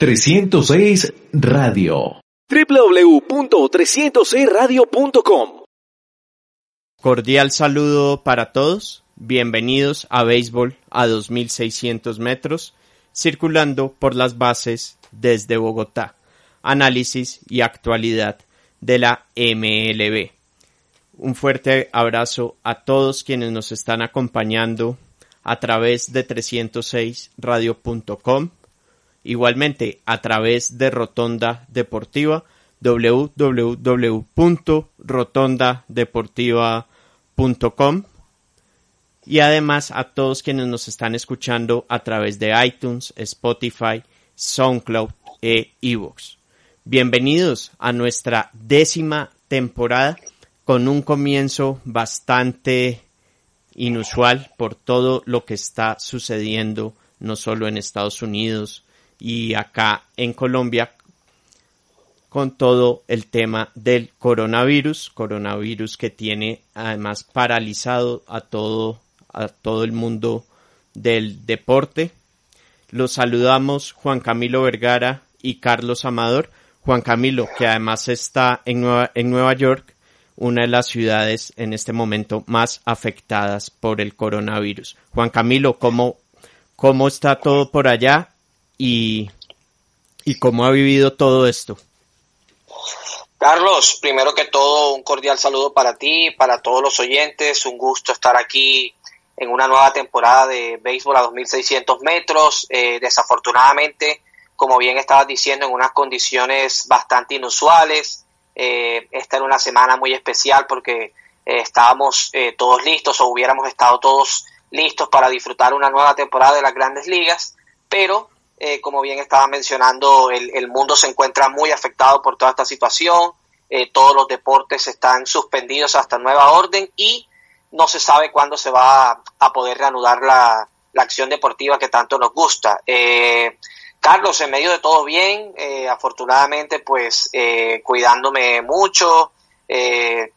306 Radio. www.306radio.com Cordial saludo para todos. Bienvenidos a Béisbol a 2600 metros, circulando por las bases desde Bogotá. Análisis y actualidad de la MLB. Un fuerte abrazo a todos quienes nos están acompañando a través de 306radio.com Igualmente a través de Rotonda Deportiva www.rotondadeportiva.com y además a todos quienes nos están escuchando a través de iTunes, Spotify, SoundCloud e iVoox. Bienvenidos a nuestra décima temporada con un comienzo bastante inusual por todo lo que está sucediendo no solo en Estados Unidos, y acá en Colombia con todo el tema del coronavirus, coronavirus que tiene además paralizado a todo, a todo el mundo del deporte. Los saludamos Juan Camilo Vergara y Carlos Amador. Juan Camilo, que además está en Nueva, en Nueva York, una de las ciudades en este momento más afectadas por el coronavirus. Juan Camilo, ¿cómo, cómo está todo por allá? Y, y cómo ha vivido todo esto. Carlos, primero que todo, un cordial saludo para ti, para todos los oyentes. Un gusto estar aquí en una nueva temporada de béisbol a 2.600 metros. Eh, desafortunadamente, como bien estabas diciendo, en unas condiciones bastante inusuales. Eh, esta era una semana muy especial porque eh, estábamos todos listos o hubiéramos estado todos listos para disfrutar una nueva temporada de las grandes ligas, pero eh, como bien estaba mencionando, el, mundo se encuentra muy afectado por toda esta situación. Eh, todos los deportes están suspendidos hasta nueva orden y no se sabe cuándo se va a, poder reanudar la, acción deportiva que tanto nos gusta. Eh, Carlos, en medio de todo bien, afortunadamente, pues cuidándome mucho.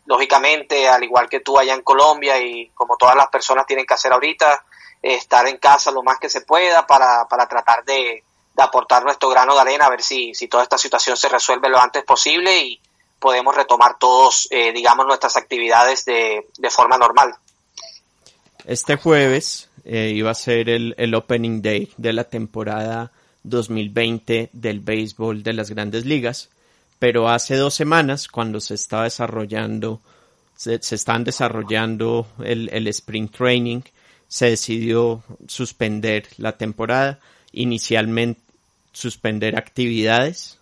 lógicamente, al igual que tú allá en Colombia y como todas las personas tienen que hacer ahorita, estar en casa lo más que se pueda para, para tratar de, aportar nuestro grano de arena, a ver si, si toda esta situación se resuelve lo antes posible y podemos retomar todos, eh, digamos, nuestras actividades de, de, forma normal. Este jueves eh, iba a ser el, el Opening Day de la temporada 2020 del béisbol de las grandes ligas, pero hace dos semanas, cuando se estaba desarrollando, se, se están desarrollando el, el Spring Training, se decidió suspender la temporada, inicialmente suspender actividades.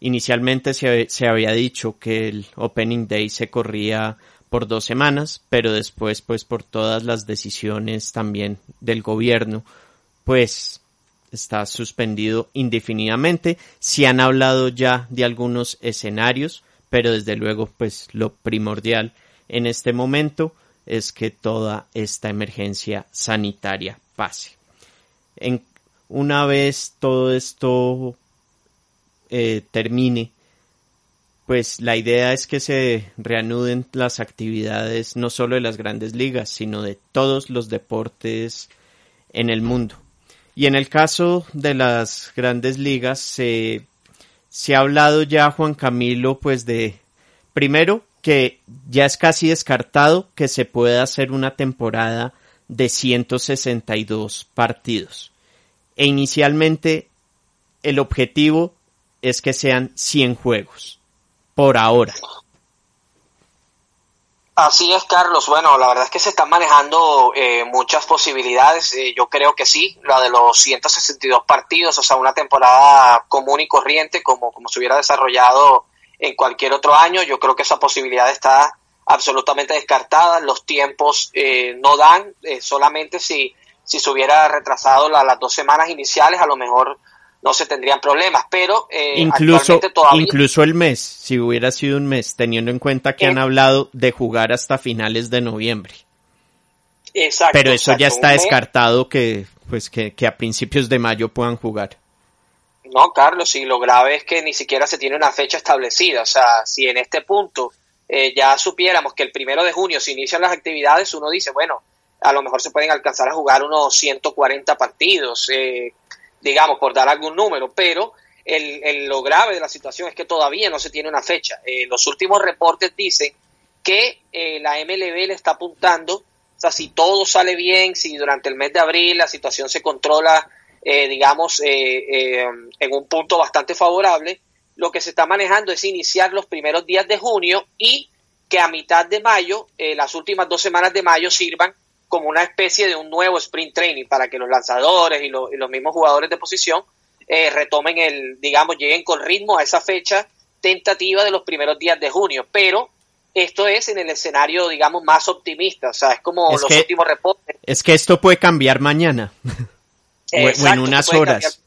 Inicialmente se, se, había dicho que el Opening Day se corría por dos semanas, pero después, pues por todas las decisiones también del gobierno, pues está suspendido indefinidamente. Se han hablado ya de algunos escenarios, pero desde luego, pues lo primordial en este momento es que toda esta emergencia sanitaria pase. En, una vez todo esto eh, termine, pues la idea es que se reanuden las actividades no solo de las grandes ligas, sino de todos los deportes en el mundo. Y en el caso de las grandes ligas se, se ha hablado ya, Juan Camilo, pues de, primero, que ya es casi descartado que se pueda hacer una temporada de 162 partidos. E inicialmente el objetivo es que sean 100 juegos, por ahora. Así es, Carlos. Bueno, la verdad es que se están manejando eh, muchas posibilidades. Eh, yo creo que sí, la de los 162 partidos, o sea, una temporada común y corriente, como, como se hubiera desarrollado en cualquier otro año. Yo creo que esa posibilidad está absolutamente descartada. Los tiempos eh, no dan, eh, solamente si, si se hubiera retrasado las dos semanas iniciales, a lo mejor no se tendrían problemas, pero eh, incluso, todavía... incluso el mes, si hubiera sido un mes, teniendo en cuenta que han hablado de jugar hasta finales de noviembre. Exacto. Pero eso ya está descartado que, pues, que, que a principios de mayo puedan jugar. No, Carlos, y lo grave es que ni siquiera se tiene una fecha establecida. O sea, si en este punto eh, ya supiéramos que el primero de junio se inician las actividades, uno dice, bueno, a lo mejor se pueden alcanzar a jugar unos 140 partidos, eh, digamos, por dar algún número, pero el, lo grave de la situación es que todavía no se tiene una fecha. Eh, los últimos reportes dicen que la MLB le está apuntando, o sea, si todo sale bien, si durante el mes de abril la situación se controla, digamos, en un punto bastante favorable, lo que se está manejando es iniciar los primeros días de junio y que a mitad de mayo, eh, las últimas dos semanas de mayo, sirvan como una especie de un nuevo sprint training para que los lanzadores y, los mismos jugadores de posición eh, retomen el, digamos, lleguen con ritmo a esa fecha tentativa de los primeros días de junio. Pero esto es en el escenario, digamos, más optimista. O sea, es como los últimos reportes. Es que esto puede cambiar mañana. o, en unas horas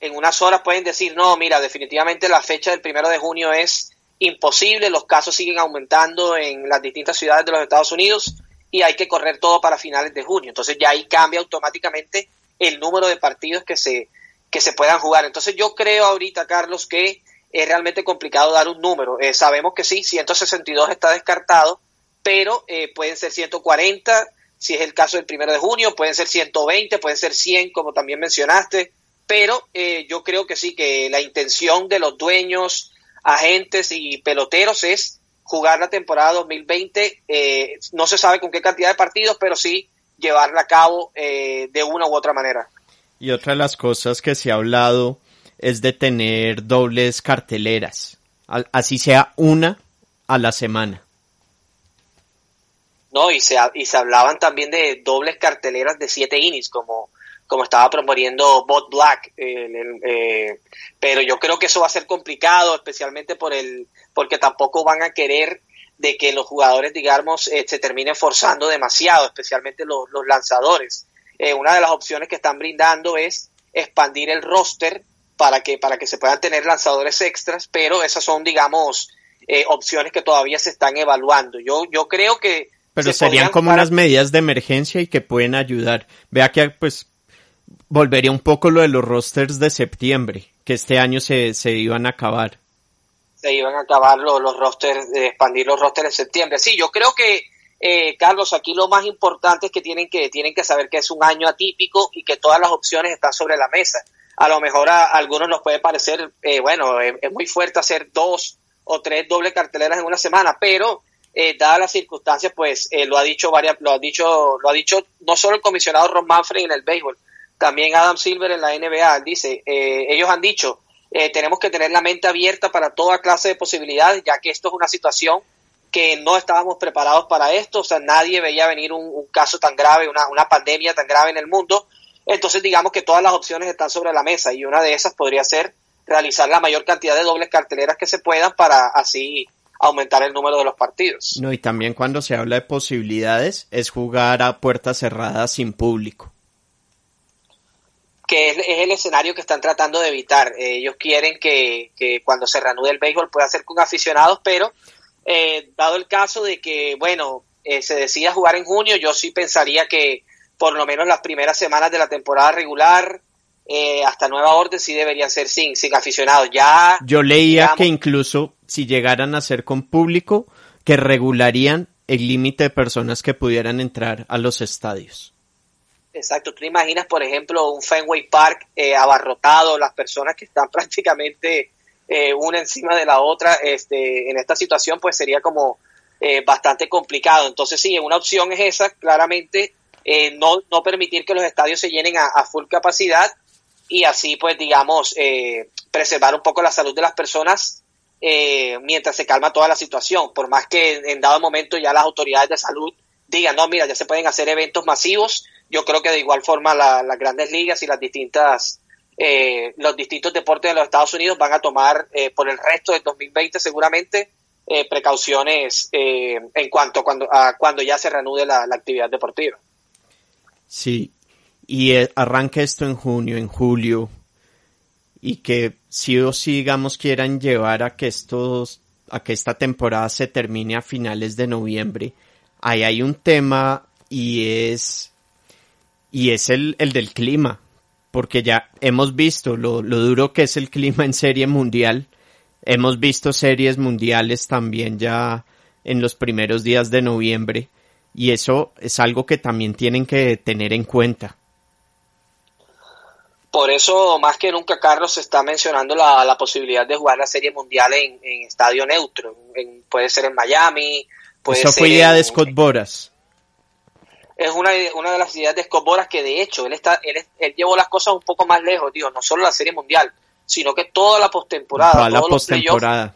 en unas horas pueden decir, no, mira, definitivamente la fecha del primero de junio es imposible, los casos siguen aumentando en las distintas ciudades de los Estados Unidos y hay que correr todo para finales de junio. Entonces ya ahí cambia automáticamente el número de partidos que se, que se puedan jugar. Entonces yo creo ahorita, Carlos, que es realmente complicado dar un número. Eh, sabemos que sí, 162 está descartado, pero eh, pueden ser 140, si es el caso del primero de junio, pueden ser 120, pueden ser 100, como también mencionaste pero eh, yo creo que sí, que la intención de los dueños, agentes y peloteros es jugar la temporada 2020, eh, no se sabe con qué cantidad de partidos, pero sí llevarla a cabo eh, de una u otra manera. Y otra de las cosas que se ha hablado es de tener dobles carteleras, así sea una a la semana. No, y se, y se hablaban también de dobles carteleras de siete innings, como como estaba proponiendo Bot Black. Eh, pero yo creo que eso va a ser complicado, especialmente por el, porque tampoco van a querer de que los jugadores, digamos, eh, se terminen forzando demasiado, especialmente los, lanzadores. Eh, una de las opciones que están brindando es expandir el roster para que, para que se puedan tener lanzadores extras, pero esas son, digamos, opciones que todavía se están evaluando. Yo, yo creo que... Pero serían como unas medidas de emergencia y que pueden ayudar. Vea que, pues, volvería un poco lo de los rosters de septiembre, que este año se, se iban a acabar. Se iban a acabar los, los rosters, de expandir los rosters en septiembre. Sí, yo creo que, eh, Carlos, aquí lo más importante es que tienen, que tienen que saber que es un año atípico y que todas las opciones están sobre la mesa. A lo mejor a, algunos nos puede parecer, eh, bueno, es, muy fuerte hacer dos o tres doble carteleras en una semana, pero eh, dadas las circunstancias, pues eh, lo ha dicho varias, lo ha dicho, lo ha dicho no solo el comisionado Ron Manfred en el béisbol, también Adam Silver en la NBA dice, eh, ellos han dicho, eh, tenemos que tener la mente abierta para toda clase de posibilidades, ya que esto es una situación que no estábamos preparados para esto, o sea, nadie veía venir un, caso tan grave, una, una, pandemia tan grave en el mundo. Entonces, digamos que todas las opciones están sobre la mesa y una de esas podría ser realizar la mayor cantidad de dobles carteleras que se puedan para así aumentar el número de los partidos. No, y también cuando se habla de posibilidades es jugar a puertas cerradas sin público que es, el escenario que están tratando de evitar. Eh, ellos quieren que, cuando se reanude el béisbol pueda ser con aficionados, pero eh, dado el caso de que, bueno, eh, se decida jugar en junio, yo sí pensaría que por lo menos las primeras semanas de la temporada regular, hasta nueva orden, sí deberían ser sin, sin aficionados. Ya, yo leía que incluso si llegaran a ser con público, que regularían el límite de personas que pudieran entrar a los estadios. Exacto, tú te imaginas, por ejemplo, un Fenway Park eh, abarrotado, las personas que están prácticamente eh, una encima de la otra, este, en esta situación pues sería como eh, bastante complicado. Entonces sí, una opción es esa, claramente, no, no permitir que los estadios se llenen a, full capacidad y así pues digamos preservar un poco la salud de las personas mientras se calma toda la situación, por más que en dado momento ya las autoridades de salud digan, no, mira, ya se pueden hacer eventos masivos, yo creo que de igual forma las grandes ligas y las distintas eh, los distintos deportes de los Estados Unidos van a tomar eh, por el resto del 2020 seguramente eh, precauciones en cuanto cuando, a cuando ya se reanude la, actividad deportiva. Sí, y arranca esto en junio, en julio. y que sí o sí, digamos, quieran llevar a que estos, a que esta temporada se termine a finales de noviembre, ahí hay un tema y es, y es el, el del clima, porque ya hemos visto lo, lo duro que es el clima en serie mundial, hemos visto series mundiales también ya en los primeros días de noviembre, y eso es algo que también tienen que tener en cuenta. Por eso, más que nunca, Carlos, se está mencionando la, la posibilidad de jugar la Serie Mundial en, en estadio neutro. En, puede ser en Miami. Puede Eso ser fue idea en- de Scott Boras. Es una, una de las ideas de Scott Boras que, de hecho, él, está, él, él llevó las cosas un poco más lejos, digo, no solo la Serie Mundial, sino que toda la postemporada, Toda la postemporada.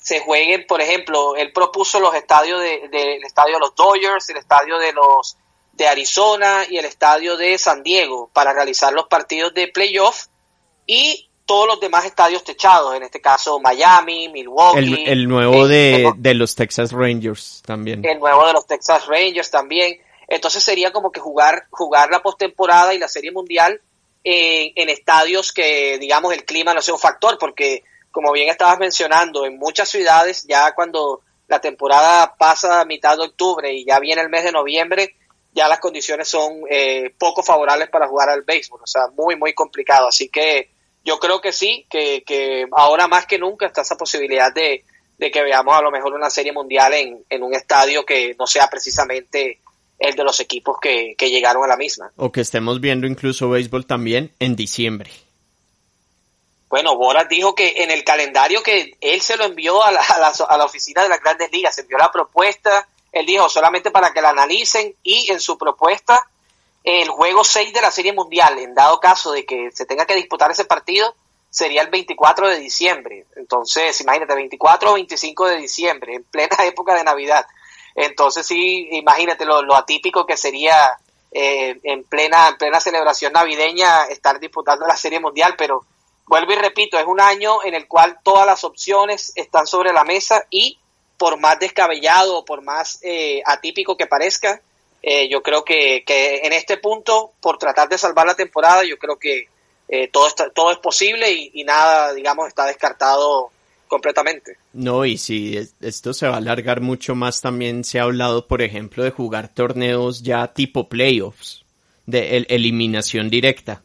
se jueguen, por ejemplo, él propuso los estadios de, de- el estadio de los Dodgers, el estadio de los de Arizona y el estadio de San Diego para realizar los partidos de playoff y todos los demás estadios techados, en este caso Miami, Milwaukee, El, el nuevo eh, de, el- de los Texas Rangers también. el nuevo de los Texas Rangers también. Entonces sería como que jugar, jugar la postemporada y la serie mundial en, en estadios que, digamos, el clima no sea un factor, porque como bien estabas mencionando, en muchas ciudades ya cuando la temporada pasa a mitad de octubre y ya viene el mes de noviembre, ya las condiciones son eh, poco favorables para jugar al béisbol, o sea, muy, muy complicado. Así que yo creo que sí, que, que ahora más que nunca está esa posibilidad de, de que veamos a lo mejor una serie mundial en, en un estadio que no sea precisamente el de los equipos que, que llegaron a la misma. O que estemos viendo incluso béisbol también en diciembre. Bueno, Boras dijo que en el calendario que él se lo envió a la, a la, a la oficina de las grandes ligas, se envió la propuesta, él dijo solamente para que la analicen y en su propuesta el juego 6 de la Serie Mundial, en dado caso de que se tenga que disputar ese partido, sería el 24 de diciembre. Entonces, imagínate, 24 o 25 de diciembre, en plena época de Navidad. Entonces, sí, imagínate lo, lo atípico que sería eh, en, plena, en plena celebración navideña estar disputando la Serie Mundial, pero vuelvo y repito, es un año en el cual todas las opciones están sobre la mesa y por más descabellado por más eh, atípico que parezca, eh, yo creo que, que, en este punto, por tratar de salvar la temporada, yo creo que eh, todo, está, todo es posible y, y, nada, digamos, está descartado completamente. No, y si esto se va a alargar mucho más, también se ha hablado, por ejemplo, de jugar torneos ya tipo playoffs, de el, eliminación directa.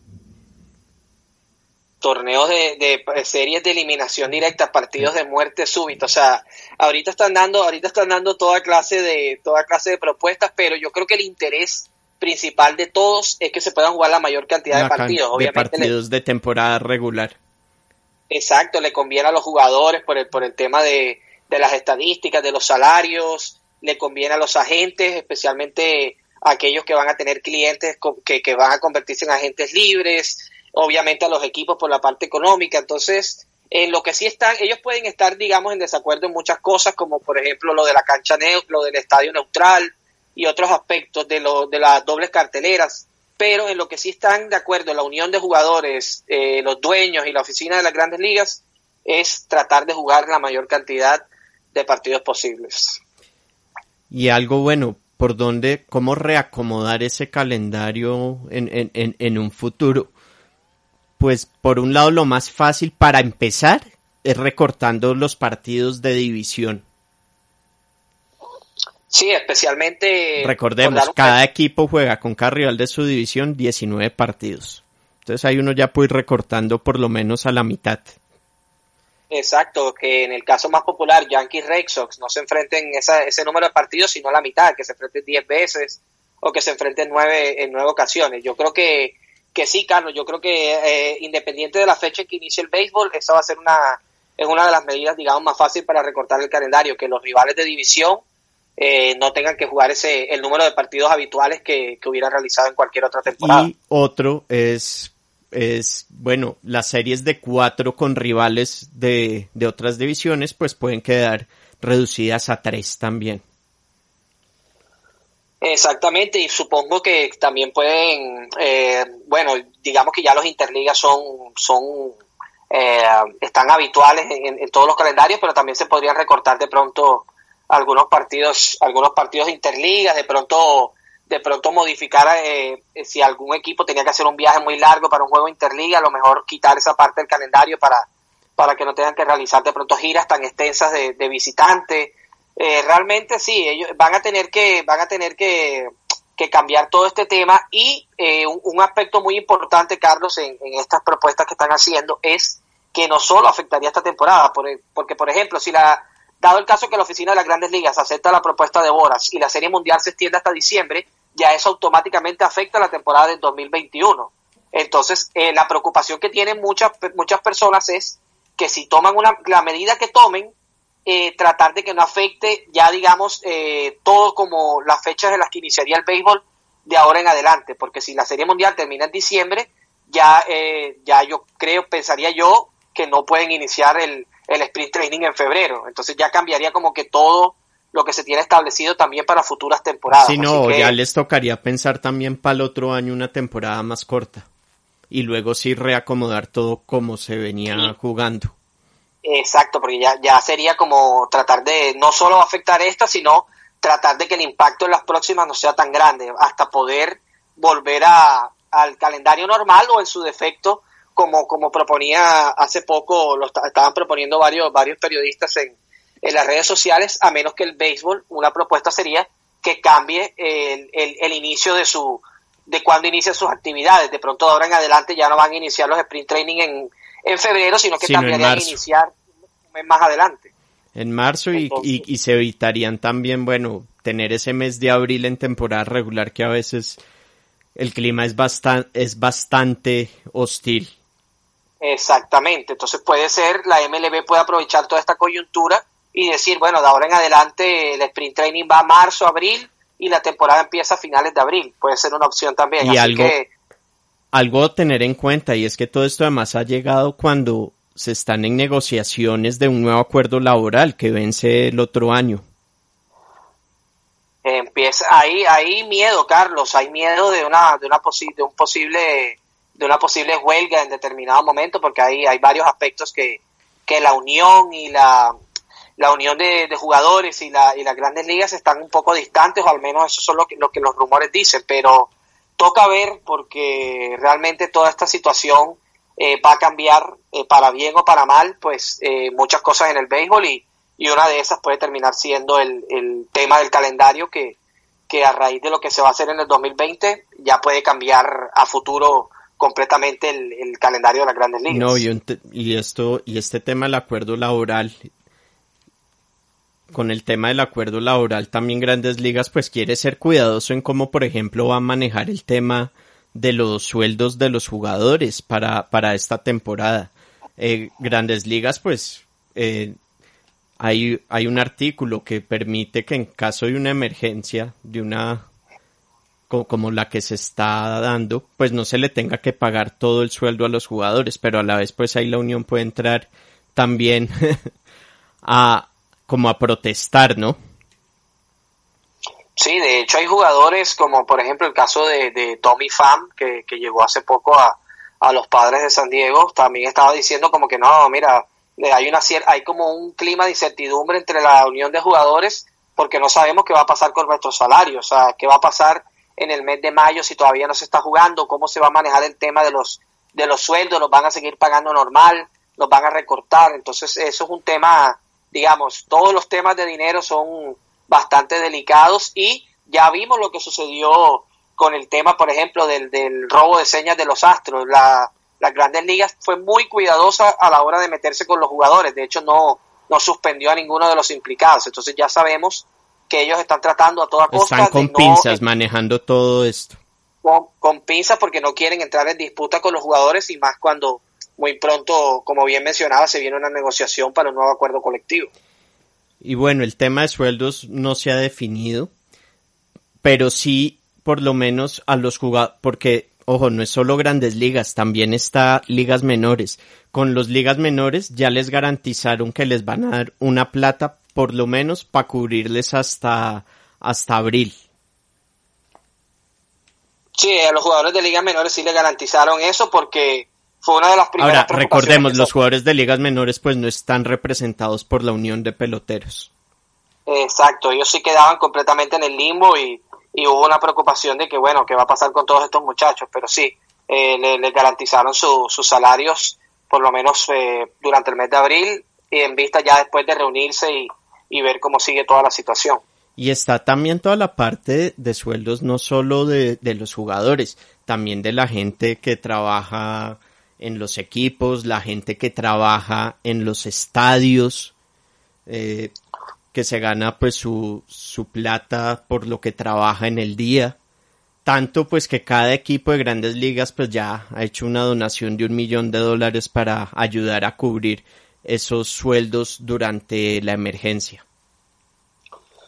Torneos de, de, series de eliminación directa, partidos de muerte súbita, o sea, ahorita están dando, ahorita están dando toda clase de, toda clase de propuestas, pero yo creo que el interés principal de todos es que se puedan jugar la mayor cantidad la de partidos. de Obviamente partidos le, de temporada regular. Exacto, le conviene a los jugadores por el, por el tema de, de las estadísticas, de los salarios, le conviene a los agentes, especialmente aquellos que van a tener clientes que, que van a convertirse en agentes libres, obviamente a los equipos por la parte económica. Entonces, en lo que sí están, ellos pueden estar, digamos, en desacuerdo en muchas cosas, como por ejemplo lo de la cancha, lo del estadio neutral y otros aspectos de, lo, de las dobles carteleras. Pero en lo que sí están de acuerdo la unión de jugadores, eh, los dueños y la oficina de las grandes ligas es tratar de jugar la mayor cantidad de partidos posibles. Y algo bueno, ¿por dónde, cómo reacomodar ese calendario en, en, en, en un futuro? Pues por un lado lo más fácil para empezar es recortando los partidos de división. Sí, especialmente. Recordemos, cada equipo juega con cada rival de su división 19 partidos. Entonces ahí uno ya puede ir recortando por lo menos a la mitad. Exacto, que en el caso más popular, Yankees Red Sox no se enfrenten esa, ese número de partidos, sino la mitad, que se enfrenten 10 veces o que se enfrenten nueve, en nueve ocasiones. Yo creo que que sí, Carlos, yo creo que eh, independiente de la fecha en que inicie el béisbol, esa va a ser una, es una de las medidas, digamos, más fácil para recortar el calendario, que los rivales de división eh, no tengan que jugar ese el número de partidos habituales que, que hubieran realizado en cualquier otra temporada. Y otro es, es, bueno, las series de cuatro con rivales de, de otras divisiones, pues pueden quedar reducidas a tres también. Exactamente, y supongo que también pueden, eh, bueno, digamos que ya los interligas son, son eh, están habituales en, todos los calendarios, pero también se podrían recortar de pronto algunos partidos, algunos partidos de interligas, de pronto de pronto modificar eh, si algún equipo tenía que hacer un viaje muy largo para un juego interliga, a lo mejor quitar esa parte del calendario para, para que no tengan que realizar de pronto giras tan extensas de, de visitantes. Eh, realmente sí, ellos van a tener que, van a tener que, que cambiar todo este tema y eh, un, aspecto muy importante, Carlos, en, en, estas propuestas que están haciendo es que no solo afectaría esta temporada, porque por ejemplo, si la, dado el caso que la oficina de las grandes ligas acepta la propuesta de Boras y la serie mundial se extiende hasta diciembre, ya eso automáticamente afecta la temporada del 2021. Entonces, eh, la preocupación que tienen muchas, muchas personas es que si toman una, la medida que tomen, eh, tratar de que no afecte ya, digamos, eh, todo como las fechas en las que iniciaría el béisbol de ahora en adelante, porque si la Serie Mundial termina en diciembre, ya, eh, ya yo creo, pensaría yo, que no pueden iniciar el, el sprint training en febrero. Entonces ya cambiaría como que todo lo que se tiene establecido también para futuras temporadas. Si no, ya les tocaría pensar también para el otro año una temporada más corta y luego sí reacomodar todo como se venía jugando. Exacto, porque ya, ya sería como tratar de no solo afectar esta, sino tratar de que el impacto en las próximas no sea tan grande, hasta poder volver a, al calendario normal o en su defecto, como, como proponía hace poco, lo estaban proponiendo varios, varios periodistas en, en las redes sociales, a menos que el béisbol, una propuesta sería que cambie el, el, el inicio de su de cuando inician sus actividades. De pronto de ahora en adelante ya no van a iniciar los sprint training en, en febrero, sino que también a iniciar un mes más adelante. En marzo y, y, se evitarían también, bueno, tener ese mes de abril en temporada regular que a veces el clima es, bastante es bastante hostil. Exactamente, entonces puede ser, la MLB puede aprovechar toda esta coyuntura y decir, bueno, de ahora en adelante el sprint training va a marzo, abril y la temporada empieza a finales de abril. Puede ser una opción también. Y algo, algo a tener en cuenta y es que todo esto además ha llegado cuando se están en negociaciones de un nuevo acuerdo laboral que vence el otro año. Empieza, hay, hay miedo, Carlos, hay miedo de una, de una de un posible, de una posible huelga en determinado momento, porque hay, hay varios aspectos que, que la unión y la, la unión de, jugadores y, la, y las grandes ligas están un poco distantes, o al menos eso es lo que, lo que los rumores dicen, pero toca ver porque realmente toda esta situación eh, va a cambiar eh, para bien o para mal, pues eh, muchas cosas en el béisbol y, y, una de esas puede terminar siendo el, el tema del calendario que, que a raíz de lo que se va a hacer en el 2020 ya puede cambiar a futuro completamente el, el calendario de las grandes ligas. No, y, y esto y este tema del acuerdo laboral con el tema del acuerdo laboral también Grandes Ligas pues quiere ser cuidadoso en cómo por ejemplo va a manejar el tema de los sueldos de los jugadores para, para esta temporada. Eh, Grandes Ligas pues eh, hay, hay un artículo que permite que en caso de una emergencia, de una como, como la que se está dando, pues no se le tenga que pagar todo el sueldo a los jugadores, pero a la vez pues ahí la unión puede entrar también a, como a protestar, ¿no? Sí, de hecho hay jugadores como por ejemplo el caso de, Tommy Pham, que, llegó hace poco a, los padres de San Diego, también estaba diciendo como que no, mira, hay, una, hay como un clima de incertidumbre entre la unión de jugadores porque no sabemos qué va a pasar con nuestros salarios, o sea, qué va a pasar en el mes de mayo si todavía no se está jugando, cómo se va a manejar el tema de los, de los sueldos, los van a seguir pagando normal, los van a recortar, entonces eso es un tema digamos, todos los temas de dinero son bastante delicados y ya vimos lo que sucedió con el tema, por ejemplo, del, del robo de señas de los astros. La, las grandes ligas fue muy cuidadosa a la hora de meterse con los jugadores. De hecho, no, no suspendió a ninguno de los implicados. Entonces ya sabemos que ellos están tratando a toda costa. Están con pinzas manejando todo esto. Con, con pinzas porque no quieren entrar en disputa con los jugadores y más cuando muy pronto, como bien mencionaba, se viene una negociación para un nuevo acuerdo colectivo. Y bueno, el tema de sueldos no se ha definido, pero sí por lo menos a los jugadores, porque, ojo, no es solo grandes ligas, también está ligas menores. Con los ligas menores ya les garantizaron que les van a dar una plata por lo menos para cubrirles hasta, hasta abril. Sí, a los jugadores de ligas menores sí les garantizaron eso porque fue una de las primeras. Ahora, recordemos, los jugadores de ligas menores pues no están representados por la Unión de Peloteros. Exacto, ellos sí quedaban completamente en el limbo y, y hubo una preocupación de que, bueno, ¿qué va a pasar con todos estos muchachos? Pero sí, eh, le, garantizaron sus salarios por lo menos eh, durante el mes de abril y en vista ya después de reunirse y, y ver cómo sigue toda la situación. Y está también toda la parte de sueldos, no solo de, de, los jugadores, también de la gente que trabaja en los equipos, la gente que trabaja en los estadios, eh, que se gana pues su, su plata por lo que trabaja en el día. Tanto pues que cada equipo de grandes ligas pues ya ha hecho una donación de un millón de dólares para ayudar a cubrir esos sueldos durante la emergencia.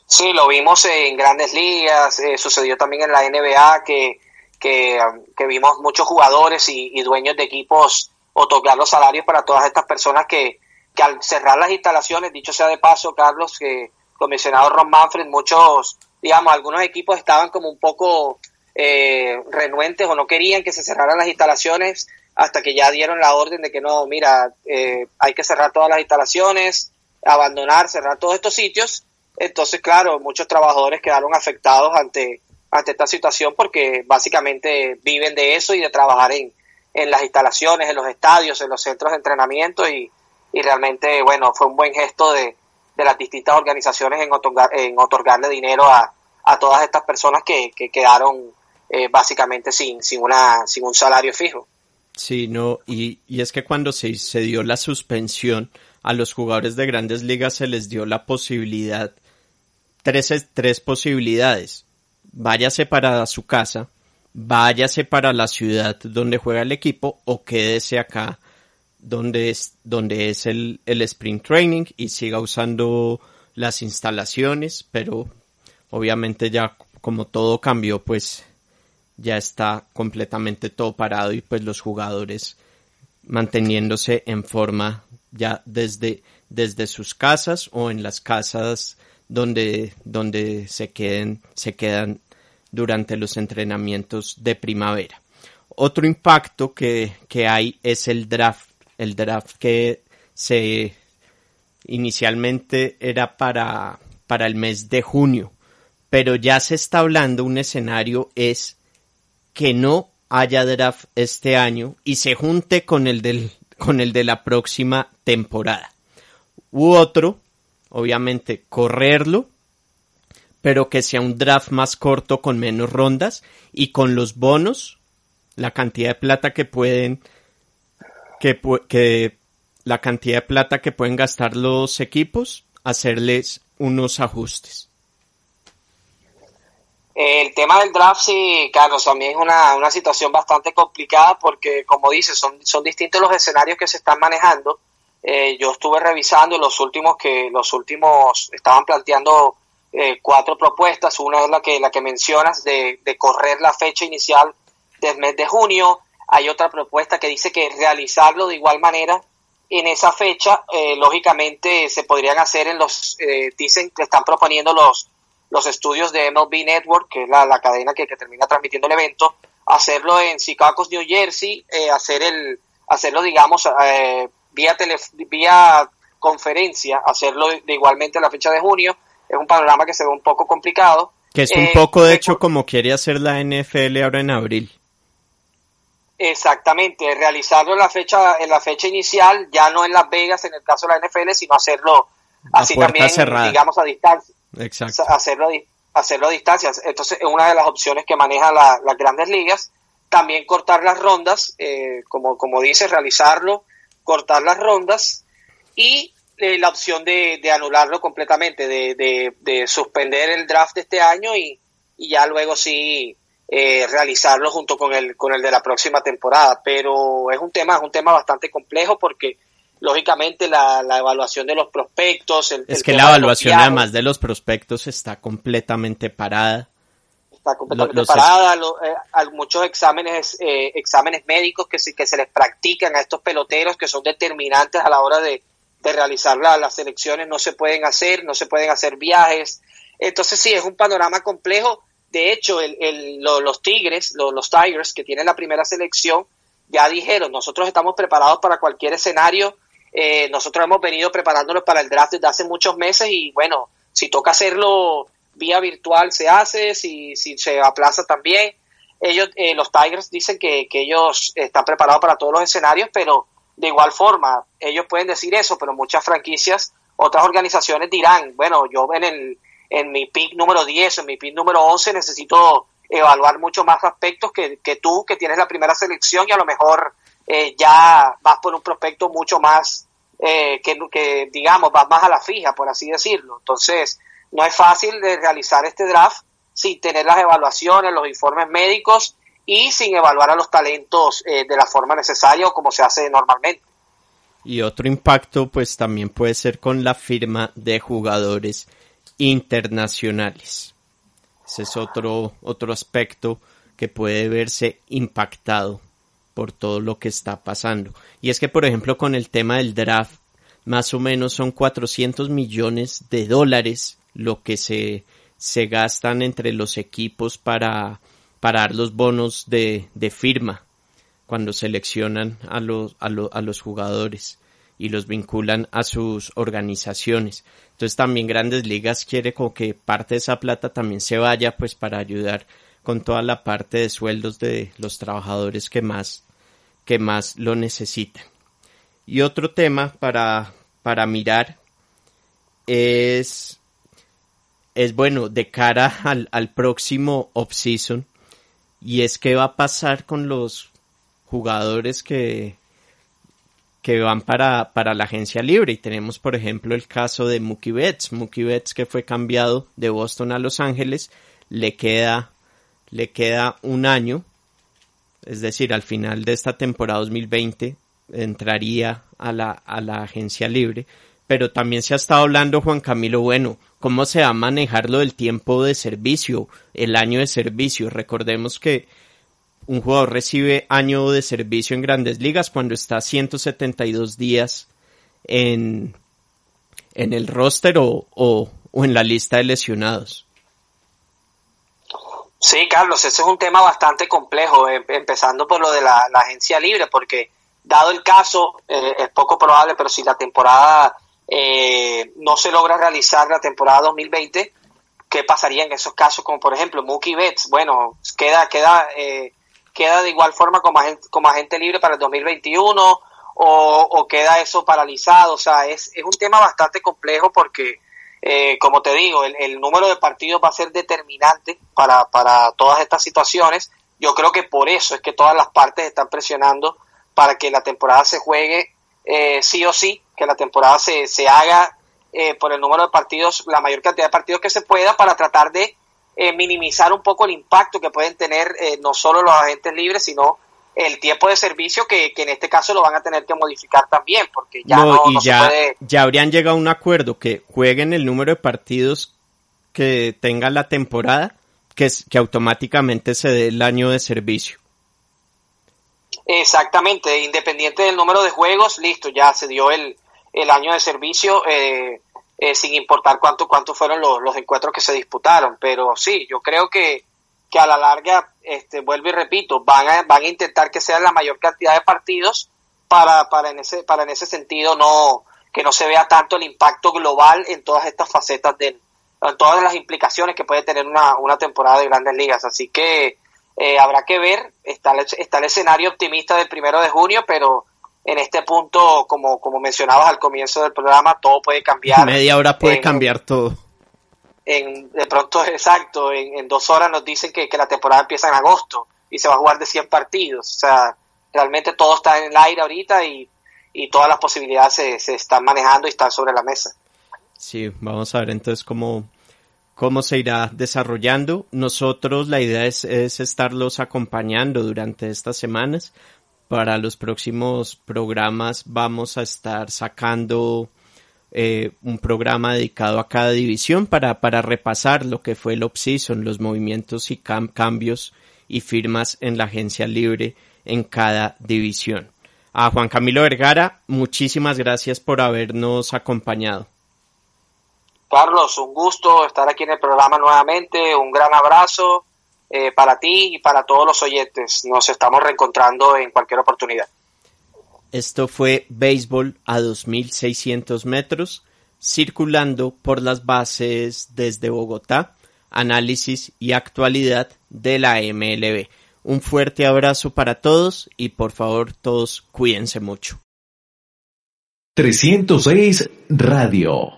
Sí, lo vimos en grandes ligas, eh, sucedió también en la NBA que, que, vimos muchos jugadores y, y, dueños de equipos otorgar los salarios para todas estas personas que, que al cerrar las instalaciones, dicho sea de paso, Carlos, que comisionado Ron Manfred, muchos, digamos, algunos equipos estaban como un poco eh, renuentes o no querían que se cerraran las instalaciones hasta que ya dieron la orden de que no, mira, eh, hay que cerrar todas las instalaciones, abandonar, cerrar todos estos sitios. Entonces, claro, muchos trabajadores quedaron afectados ante, ante esta situación porque básicamente viven de eso y de trabajar en, en las instalaciones, en los estadios, en los centros de entrenamiento y, y realmente, bueno, fue un buen gesto de, de las distintas organizaciones en, otorgar, en otorgarle dinero a, a todas estas personas que, que quedaron eh, básicamente sin, sin, una, sin un salario fijo. Sí, no, y, y es que cuando se, se dio la suspensión a los jugadores de grandes ligas se les dio la posibilidad, tres, tres posibilidades. Váyase para su casa, váyase para la ciudad donde juega el equipo o quédese acá donde es, donde es el, el sprint training y siga usando las instalaciones, pero obviamente ya como todo cambió, pues ya está completamente todo parado y pues los jugadores manteniéndose en forma ya desde, desde sus casas o en las casas donde, donde se queden, se quedan durante los entrenamientos de primavera. Otro impacto que, que hay es el draft el draft que se inicialmente era para, para el mes de junio, pero ya se está hablando un escenario es que no haya draft este año y se junte con el del, con el de la próxima temporada. U otro, obviamente, correrlo, pero que sea un draft más corto con menos rondas y con los bonos, la cantidad de plata que pueden que, que la cantidad de plata que pueden gastar los equipos, hacerles unos ajustes. El tema del draft, sí, Carlos, también es una, una situación bastante complicada porque, como dices, son, son distintos los escenarios que se están manejando. Eh, yo estuve revisando los últimos que los últimos estaban planteando eh, cuatro propuestas. Una es la que la que mencionas de, de correr la fecha inicial del mes de junio. Hay otra propuesta que dice que realizarlo de igual manera en esa fecha, eh, lógicamente se podrían hacer en los, eh, dicen que están proponiendo los, los estudios de MLB Network, que es la, la cadena que, que, termina transmitiendo el evento, hacerlo en Chicago, New Jersey, eh, hacer el, hacerlo, digamos, vía, tele, vía conferencia, hacerlo de, igualmente en la fecha de junio. Es un panorama que se ve un poco complicado. Que es un poco, de hecho, como quiere hacer la NFL ahora en abril. Exactamente, realizarlo en la fecha, en la fecha inicial, ya no en Las Vegas en el caso de la NFL, sino hacerlo así también, digamos, a distancia. Exacto. Hacerlo, hacerlo a distancia. Entonces, es una de las opciones que maneja la, las grandes ligas. También cortar las rondas, eh, como, como dice, realizarlo, cortar las rondas y eh, la opción de, de, anularlo completamente, de, de, de, suspender el draft de este año y, y ya luego sí eh, realizarlo junto con el, con el de la próxima temporada. Pero es un tema, es un tema bastante complejo porque lógicamente la, la evaluación de los prospectos. es que la evaluación además de los prospectos está completamente parada. Está completamente parada. hay eh, muchos exámenes, eh, exámenes médicos que se, que se les practican a estos peloteros que son determinantes a la hora de, de realizar las selecciones. No se pueden hacer, no se pueden hacer viajes. Entonces sí, es un panorama complejo de hecho, el, los Tigres, los, Tigers que tienen la primera selección, ya dijeron, nosotros estamos preparados para cualquier escenario, eh, nosotros hemos venido preparándonos para el draft desde hace muchos meses y bueno, si toca hacerlo vía virtual se hace, si, si se aplaza también. Ellos, eh, los Tigers dicen que, que ellos están preparados para todos los escenarios, pero de igual forma, ellos pueden decir eso, pero muchas franquicias, otras organizaciones dirán, bueno, yo en, el, en mi pick número 10, en mi pick número 11 necesito evaluar muchos más aspectos que, que tú, que tienes la primera selección y a lo mejor eh, ya vas por un prospecto mucho más, eh, que, que digamos, vas más a la fija, por así decirlo. Entonces, no es fácil de realizar este draft sin tener las evaluaciones, los informes médicos y sin evaluar a los talentos eh, de la forma necesaria o como se hace normalmente. Y otro impacto pues también puede ser con la firma de jugadores internacionales. Ese es otro, otro aspecto que puede verse impactado por todo lo que está pasando. Y es que, por ejemplo, con el tema del draft, más o menos son 400 millones de dólares lo que se, se gastan entre los equipos para, para dar los bonos de, de firma cuando seleccionan a los, a, a los jugadores y los vinculan a sus organizaciones. Entonces también Grandes Ligas quiere como que parte de esa plata también se vaya pues para ayudar con toda la parte de sueldos de los trabajadores que más que más lo necesitan. Y otro tema para, para mirar es es bueno de cara al, al próximo off-season y es que va a pasar con los jugadores que, que van para, para la agencia libre. Y tenemos por ejemplo el caso de Mookie Betts, Mookie Betts que fue cambiado de Boston a Los Ángeles, le queda, le queda un año, es decir, al final de esta temporada 2020 entraría a la, a la agencia libre, pero también se ha estado hablando Juan Camilo, bueno, cómo se va a manejar lo del tiempo de servicio, el año de servicio. Recordemos que un jugador recibe año de servicio en grandes ligas cuando está 172 días en, en el roster o, o, en la lista de lesionados. Sí, Carlos, ese es un tema bastante complejo, em, empezando por lo de la, agencia libre, porque dado el caso, eh, es poco probable, pero si la temporada eh, no se logra realizar la temporada 2020, ¿qué pasaría en esos casos? Como por ejemplo Mookie Betts, bueno, queda, queda, eh, queda de igual forma como agente, como agente libre para el 2021 o, queda eso paralizado, o sea, es, es un tema bastante complejo porque, eh, como te digo, el, el, número de partidos va a ser determinante para, para todas estas situaciones. Yo creo que por eso es que todas las partes están presionando para que la temporada se juegue eh, sí o sí, que la temporada se, se haga eh, por el número de partidos, la mayor cantidad de partidos que se pueda para tratar de eh, minimizar un poco el impacto que pueden tener no solo los agentes libres, sino el tiempo de servicio que, que, en este caso lo van a tener que modificar también, porque ya no, y ya, ya habrían llegado a un acuerdo que jueguen el número de partidos que tenga la temporada, que, que automáticamente se dé el año de servicio. Exactamente, independiente del número de juegos, listo, ya se dio el, el año de servicio, eh, eh, sin importar cuánto, cuánto fueron los, los, encuentros que se disputaron. Pero sí, yo creo que, que a la larga, este, vuelvo y repito, van a, van a intentar que sea la mayor cantidad de partidos para, para, en ese, para en ese sentido no, que no se vea tanto el impacto global en todas estas facetas de, en todas las implicaciones que puede tener una, una temporada de grandes ligas. Así que, eh, habrá que ver, está el, está el escenario optimista del primero de junio, pero en este punto, como, como mencionabas al comienzo del programa, todo puede cambiar. Media hora puede cambiar todo. En, de pronto, exacto, en, en, dos horas nos dicen que, que la temporada empieza en agosto y se va a jugar de 100 partidos. O sea, realmente todo está en el aire ahorita y, y todas las posibilidades se, se están manejando y están sobre la mesa. Sí, vamos a ver entonces cómo, cómo se irá desarrollando. Nosotros la idea es, es, estarlos acompañando durante estas semanas. Para los próximos programas vamos a estar sacando eh, un programa dedicado a cada división para, para repasar lo que fue el off-season, los movimientos y cam cambios y firmas en la agencia libre en cada división. A Juan Camilo Vergara, muchísimas gracias por habernos acompañado. Carlos, un gusto estar aquí en el programa nuevamente, un gran abrazo eh, para ti y para todos los oyentes. Nos estamos reencontrando en cualquier oportunidad. Esto fue Béisbol a 2600 metros, circulando por las bases desde Bogotá. análisis y actualidad de la MLB. Un fuerte abrazo para todos y por favor todos cuídense mucho. 306 Radio